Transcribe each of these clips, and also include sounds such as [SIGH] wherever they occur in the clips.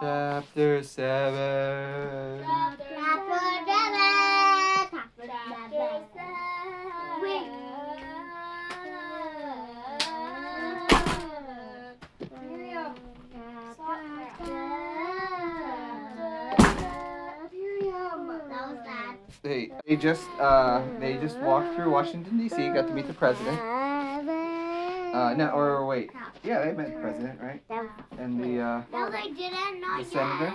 Chapter 7. Chapter seven. Chapter seven. They, they just uh, they just walked through Washington D.C. Got to meet the president. Uh, no, or wait, yeah, they met the president, right? And the uh, No, they didn't. Not the senator. yet.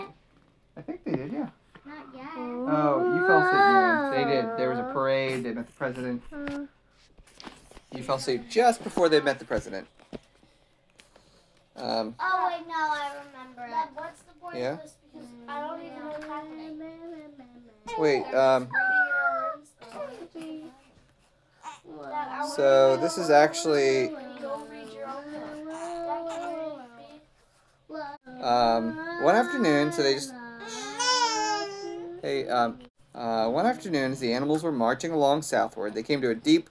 I think they did, yeah. Not yet. Oh, you fell asleep, Miriam. They did. There was a parade. They met the president. You fell asleep just before they met the president. Um, Oh wait, no, I remember it. what's the point Yeah? of this? Because I don't even know what's happening. wait. Um, so this is actually Go read your own book. That can't be. um, one afternoon. So they just hey um, uh, one afternoon as the animals were marching along southward, they came to a deep,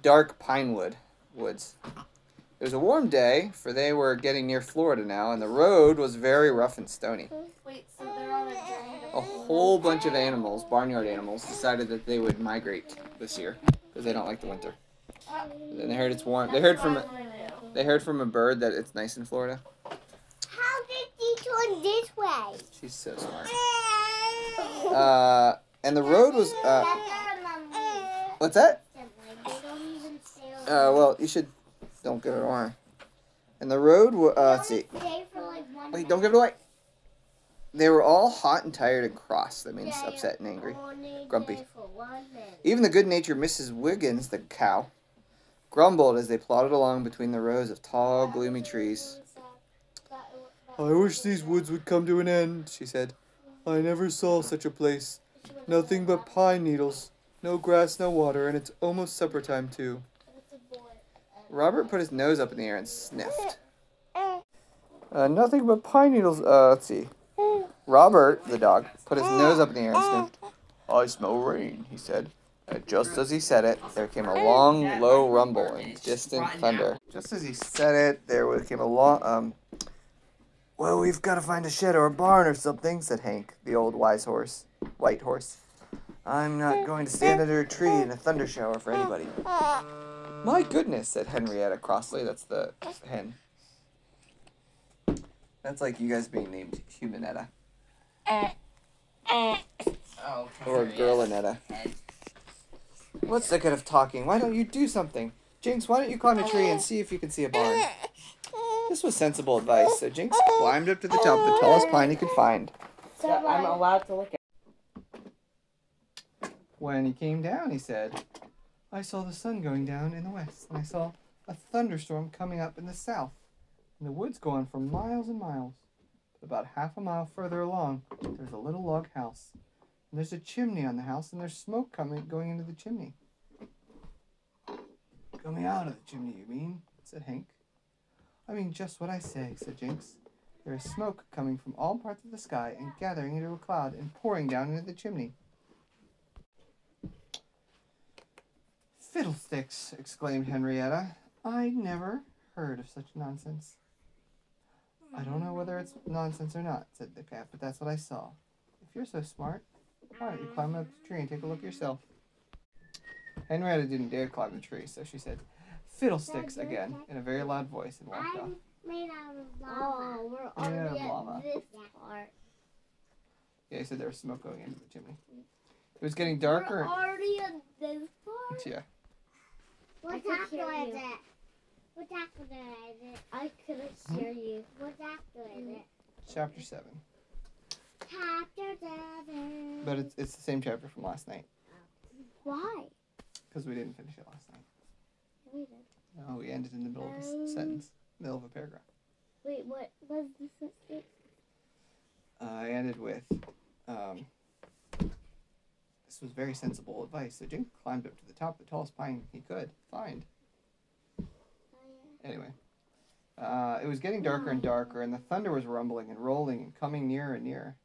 dark pine wood woods. It was a warm day, for they were getting near Florida now, and the road was very rough and stony. Wait, so a a whole bunch of animals, barnyard animals, decided that they would migrate this year because they don't like the winter. And they heard it's warm. They heard from a, they heard from a bird that it's nice in Florida. How did he turn this way? She's so smart. Uh, and the road was uh, what's that? Uh, well, you should don't give it away. And the road, uh, let's see. Wait, don't give it away. They were all hot and tired and cross. That means upset and angry. Grumpy. Even the good-natured Mrs. Wiggins, the cow, grumbled as they plodded along between the rows of tall, gloomy trees. I wish these woods would come to an end, she said. I never saw such a place. Nothing but pine needles. No grass, no water, and it's almost supper time, too. Robert put his nose up in the air and sniffed. [LAUGHS] Uh, nothing but pine needles. Uh, let's see. Robert, the dog, put his nose up in the air and sniffed. [LAUGHS] I smell rain, he said. And just as he said it, there came a long, low rumble and distant thunder. Just as he said it, there came a long, um, well, we've got to find a shed or a barn or something, said Hank, the old wise horse, white horse. I'm not going to stand under a tree in a thunder shower for anybody. My goodness, said Henrietta crossly. That's the hen. That's like you guys being named Humanetta. Oh, Or Girlinetta. What's the good of talking? Why don't you do something? Jinx, why don't you climb a tree and see if you can see a barn? This was sensible advice, so Jinx climbed up to the top of the tallest pine he could find. So I'm allowed to look at. When he came down, he said, I saw the sun going down in the west, and I saw a thunderstorm coming up in the south. And the woods going for miles and miles. About half a mile further along, there's a little log house. And there's a chimney on the house, and there's smoke coming going into the chimney. Coming out of the chimney, you mean? said Hank. I mean just what I say, said Jinx. There is smoke coming from all parts of the sky and gathering into a cloud and pouring down into the chimney. Fiddlesticks! exclaimed Henrietta. I never heard of such nonsense. I don't know whether it's nonsense or not, said the cat, but that's what I saw. If you're so smart, why don't you climb up the tree and take a look yourself? Henrietta didn't dare climb the tree, so she said, Fiddlesticks again, in a very loud voice, and walked off. made out of lava. Oh, we're Made out already of lava. at this part. Yeah, he said there was smoke going into the chimney. It was getting darker. We're already at this part. Yeah. What I could chapter hear is it? What chapter is it? I couldn't hear you. What chapter is it? Chapter 7. Chapter seven. But it's, it's the same chapter from last night, why? because we didn't finish it last night. We did. No, we ended in the middle of a Um, s- sentence, middle of a paragraph. Wait, what was the sentence? Uh, I ended with, um, this was very sensible advice. So Jake climbed up to the top of the tallest pine he could find. Anyway, uh, it was getting darker and darker, and the thunder was rumbling and rolling and coming nearer and nearer.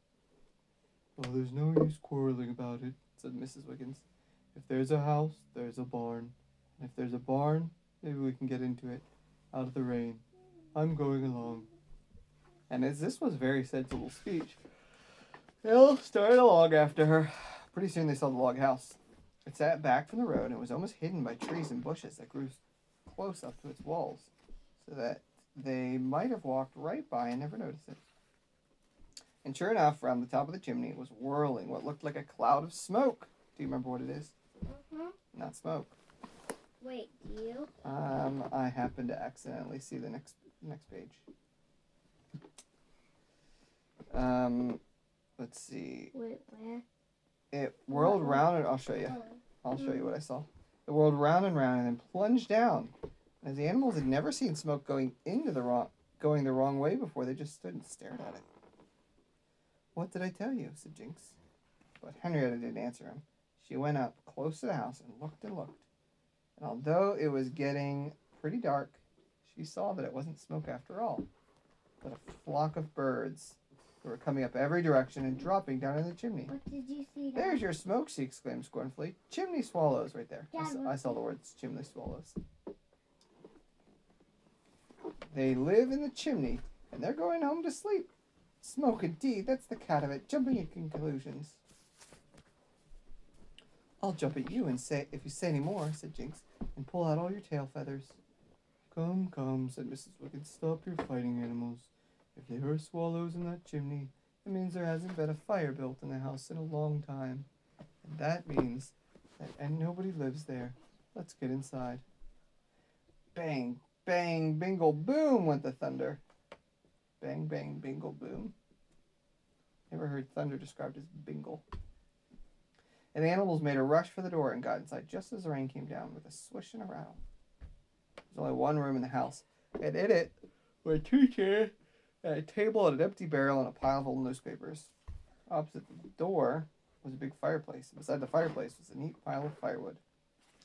Well, there's no use quarreling about it, said Mrs. Wiggins. If there's a house, there's a barn. And if there's a barn, maybe we can get into it, out of the rain. I'm going along. And as this was a very sensible speech, they all started along after her. Pretty soon they saw the log house. It sat back from the road and was almost hidden by trees and bushes that grew close up to its walls, so that they might have walked right by and never noticed it. And sure enough, round the top of the chimney it was whirling what looked like a cloud of smoke. Do you remember what it is? Mhm. Not smoke. Wait, do you? Um, I happened to accidentally see the next next page. Um, let's see. Wait, where? It whirled round and I'll show you. I'll show you what I saw. It whirled round and round and then plunged down. As the animals had never seen smoke going into the wrong going the wrong way before, they just stood and stared at it. What did I tell you? said Jinx. But Henrietta didn't answer him. She went up close to the house and looked and looked. And although it was getting pretty dark, she saw that it wasn't smoke after all, but a flock of birds who were coming up every direction and dropping down in the chimney. What did you see? There's your smoke, she exclaimed scornfully. Chimney swallows right there. I saw, I saw the words chimney swallows. They live in the chimney and they're going home to sleep. Smoke indeed, that's the cat of it, jumping at conclusions. I'll jump at you and say if you say any more, said Jinx, and pull out all your tail feathers. Come, come, said Mrs. Wicked, stop your fighting animals. If there are swallows in that chimney, it means there hasn't been a fire built in the house in a long time. And that means that and nobody lives there. Let's get inside. Bang, bang, bingle, boom went the thunder. Bang, bang, bingle, boom. Never heard thunder described as bingle. And the animals made a rush for the door and got inside just as the rain came down with a swish and a rattle. There's only one room in the house, and in it were two chairs, a table, and an empty barrel, and a pile of old newspapers. Opposite the door was a big fireplace. Beside the fireplace was a neat pile of firewood.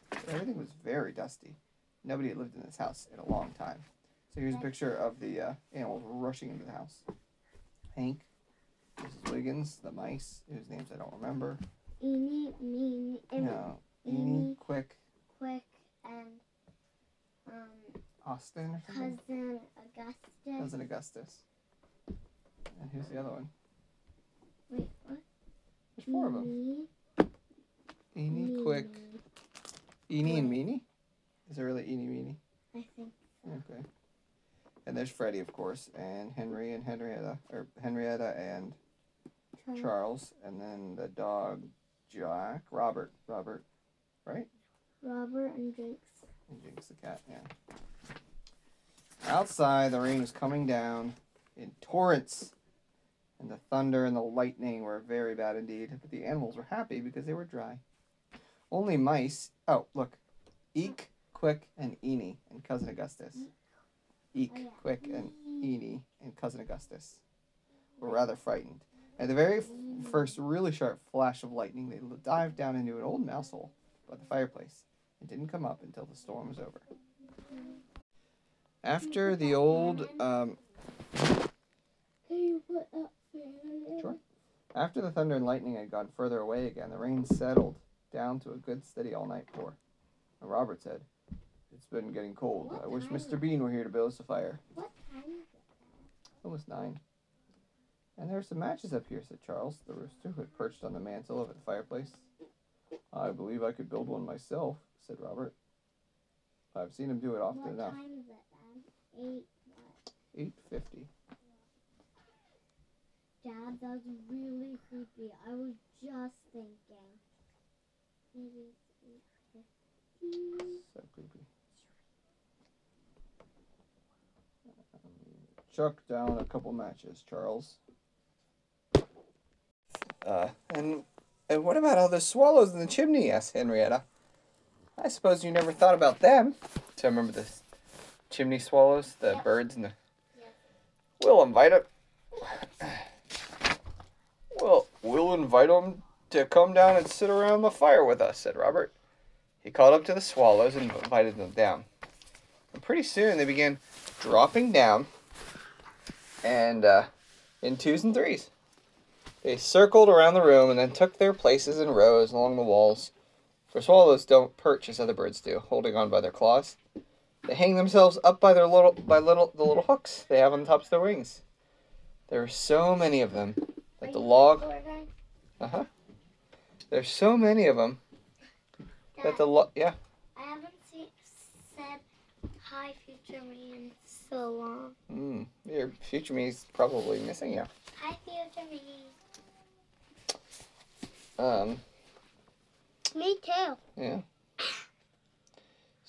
But everything was very dusty. Nobody had lived in this house in a long time. So here's a picture of the uh, animals rushing into the house. Hank, Mrs. Wiggins, the mice, whose names I don't remember. Eeny, meeny, No, Eeny, Quick, quick, and um, Austin or something. cousin Augustus. Cousin Augustus. And who's the other one? Wait, what? There's four of them. Eeny, Quick. Eeny, and Meeny. Is it really Eeny, Meeny? I think. Okay. And there's Freddy, of course, and Henry and Henrietta, or Henrietta and Charles. Charles, and then the dog Jack, Robert, Robert, right? Robert and Jinx. And Jinx the cat, yeah. Outside, the rain was coming down in torrents, and the thunder and the lightning were very bad indeed. But the animals were happy because they were dry. Only mice. Oh, look, Eek, Quick, and Eeny, and cousin Augustus. Eek, Oh. Quick, and Eeny, and cousin Augustus were rather frightened. At the very f- first really sharp flash of lightning, they dived down into an old mouse hole by the fireplace and didn't come up until the storm was over. After the old, um, Hey, what up, man? Sure. after the thunder and lightning had gone further away again, the rain settled down to a good steady all night pour. And Robert said, "It's been getting cold. I wish Mr. Bean were here to build us a fire." What time is it? Almost nine. And there are some matches up here, said Charles, the rooster, who had perched on the mantel over the fireplace. I believe I could build one myself, said Robert. I've seen him do it often What enough. time is it, Dad? Eight. What? Eight fifty. Dad, that's really creepy. I was just thinking. Maybe it's eight fifty. So creepy. Um, chuck down a couple matches, Charles. Uh, and and what about all the swallows in the chimney? asked Henrietta. I suppose you never thought about them. To remember the chimney swallows, the Yep. birds, and the. Yep. We'll invite them. Well, we'll invite them to come down and sit around the fire with us," said Robert. He called up to the swallows and invited them down. And pretty soon they began dropping down, and uh, in twos and threes. They circled around the room and then took their places in rows along the walls. For swallows don't perch as other birds do, holding on by their claws. They hang themselves up by their little by little the little hooks they have on the tops of their wings. There are so many of them Are that the log. Uh huh. There's so many of them that the log. Yeah. I haven't seen, said hi, future me, in so long. Mm, your future me's probably missing you. Hi, future me. Um. Me too. Yeah.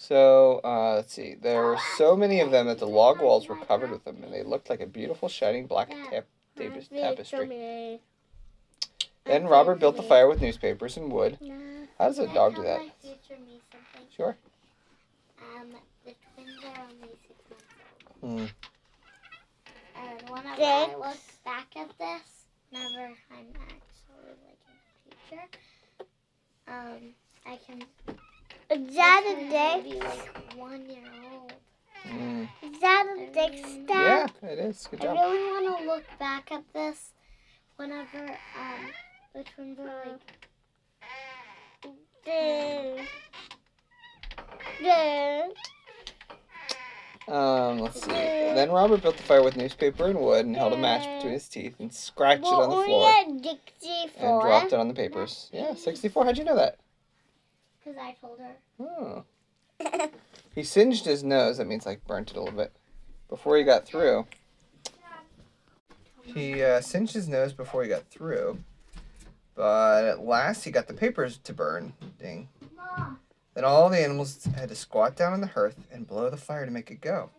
So uh, let's see. There were so many of them that the log walls were covered with them, and they looked like a beautiful shining black tap- tapes- tapestry. Me. Then Robert built the fire with newspapers and wood. How does a dog do that? My future me something. Sure. Um, the twins are only six months Hmm. And whenever I look back at this, whenever I'm actually like in the future, um, I can. Is that a dick? will like one year old. Mm. Is that a dick Yeah, it is. Good job. I really want to look back at this whenever um the twins are like. Dun. Dun. Um, let's see. Then Robert built the fire with newspaper and wood and held a match between his teeth and scratched it on the What floor were you Dixie and dropped it on the papers. Yeah, 64. How'd you know that? Because I told her. Oh. He singed his nose. That means like burnt it a little bit before he got through. He uh, singed his nose before he got through, but at last he got the papers to burn. Ding. Then all the animals had to squat down on the hearth and blow the fire to make it go,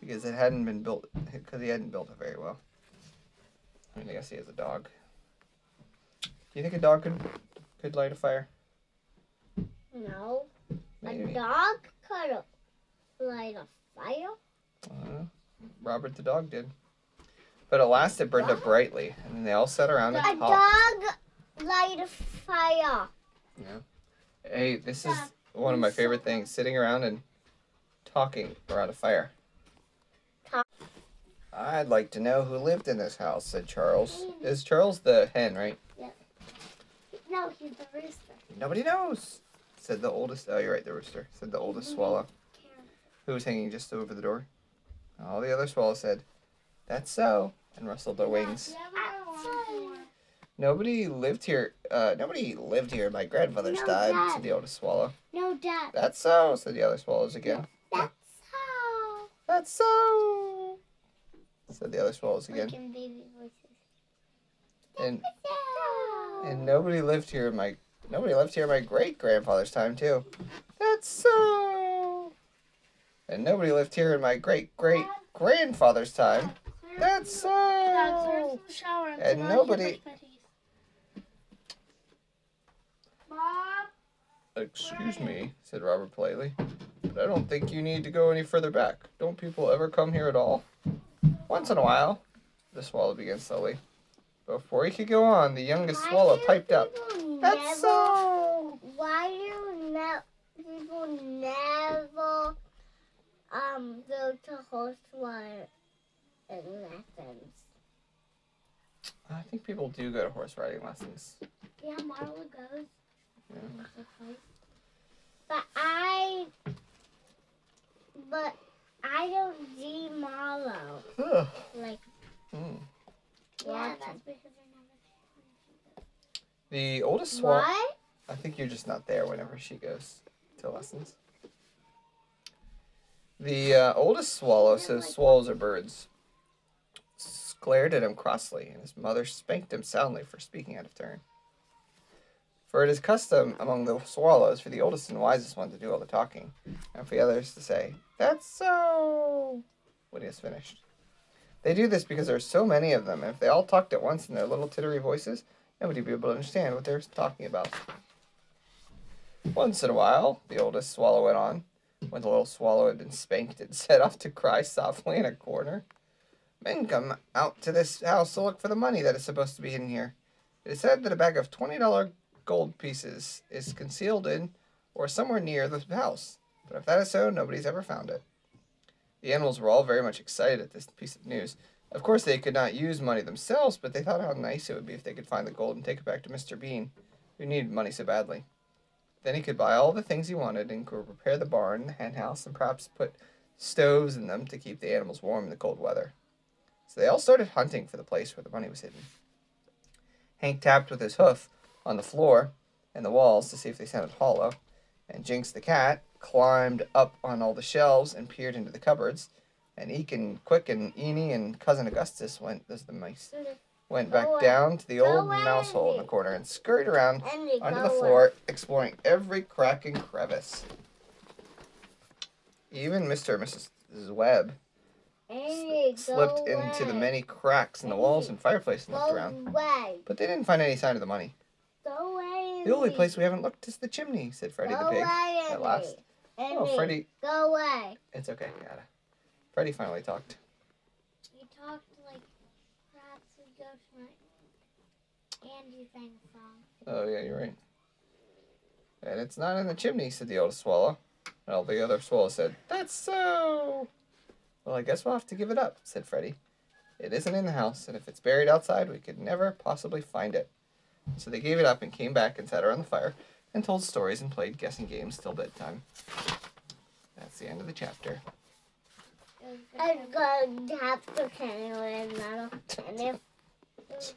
because it hadn't been built. Because he hadn't built it very well. I mean, I guess he has a dog. Do you think a dog could could light a fire? No. A dog could light a fire. Uh, Robert the dog did. But at last it burned up brightly, and then they all sat around and A talked. dog light a fire. Yeah. Hey, this is one of my favorite things: sitting around and talking around a fire. Talk. I'd like to know who lived in this house," said Charles. Is Charles the hen, right? No, he's the rooster. Nobody knows," said the oldest. Oh, you're right, the rooster. Said the oldest swallow, who was hanging just over the door. All the other swallows said, "That's so," and rustled their wings. Nobody lived here. Uh, nobody lived here. My grandfather's No, died," Dad. said the oldest swallow. No, Dad. That's so," said the other swallows again. That's so. That's so, said the other swallows Like again. voices. And and nobody lived here. My nobody lived here. in My great grandfather's time too. That's so. And nobody lived here in my great great grandfather's time. That's so. And nobody. Excuse me, said Robert politely, but I don't think you need to go any further back. Don't people ever come here at all? Once in a while, the swallow began slowly. Before he could go on, the youngest swallow piped up. People That's never- so. Why do ne- people never um go to horse riding lessons? I think people do go to horse riding lessons. Yeah, Marla goes. Yeah. But I, but I don't see Marlo Ugh. like Mm. Yeah, that's because they're never The oldest swallow. What? I think you're just not there whenever she goes to lessons. The uh, oldest swallow says swallows are birds. Glared at him crossly, and his mother spanked him soundly for speaking out of turn. For it is custom among the swallows for the oldest and wisest one to do all the talking, and for the others to say, That's so, when he has finished. They do this because there are so many of them, and if they all talked at once in their little tittery voices, nobody would be able to understand what they're talking about. Once in a while, the oldest swallow went on, when the little swallow had been spanked and [LAUGHS] set off to cry softly in a corner. Men come out to this house to look for the money that is supposed to be in here. It is said that a bag of $20 gold pieces is concealed in or somewhere near the house, but if that is so, nobody's ever found it. The animals were all very much excited at this piece of news. Of course, they could not use money themselves, but they thought how nice it would be if they could find the gold and take it back to Mr. Bean, who needed money so badly. Then he could buy all the things he wanted and could repair the barn, and the hen house, and perhaps put stoves in them to keep the animals warm in the cold weather. So they all started hunting for the place where the money was hidden. Hank tapped with his hoof on the floor and the walls to see if they sounded hollow, and Jinx the cat climbed up on all the shelves and peered into the cupboards. And Eek and Quick and Eeny and Cousin Augustus went, are the mice, went back down to the old mouse hole in the corner and scurried around under the floor, exploring every crack and crevice. Even Mr. and Mrs. Webb slipped into the many cracks in the walls and fireplace and looked around. But they didn't find any sign of the money. Go away. The only place we haven't looked is the chimney, said Freddy the pig. at last. Oh, Freddy, Go away. it's okay, Yada. Freddy finally talked. You talked like perhaps would go to my Andy sang a song. Oh, yeah, you're right. And it's not in the chimney, said the oldest swallow. And all the other swallows said, That's so. Well, I guess we'll have to give it up, said Freddy. It isn't in the house, and if it's buried outside, we could never possibly find it. So they gave it up and came back and sat around the fire and told stories and played guessing games till bedtime. That's the end of the chapter. I'm going to have to carry metal. And if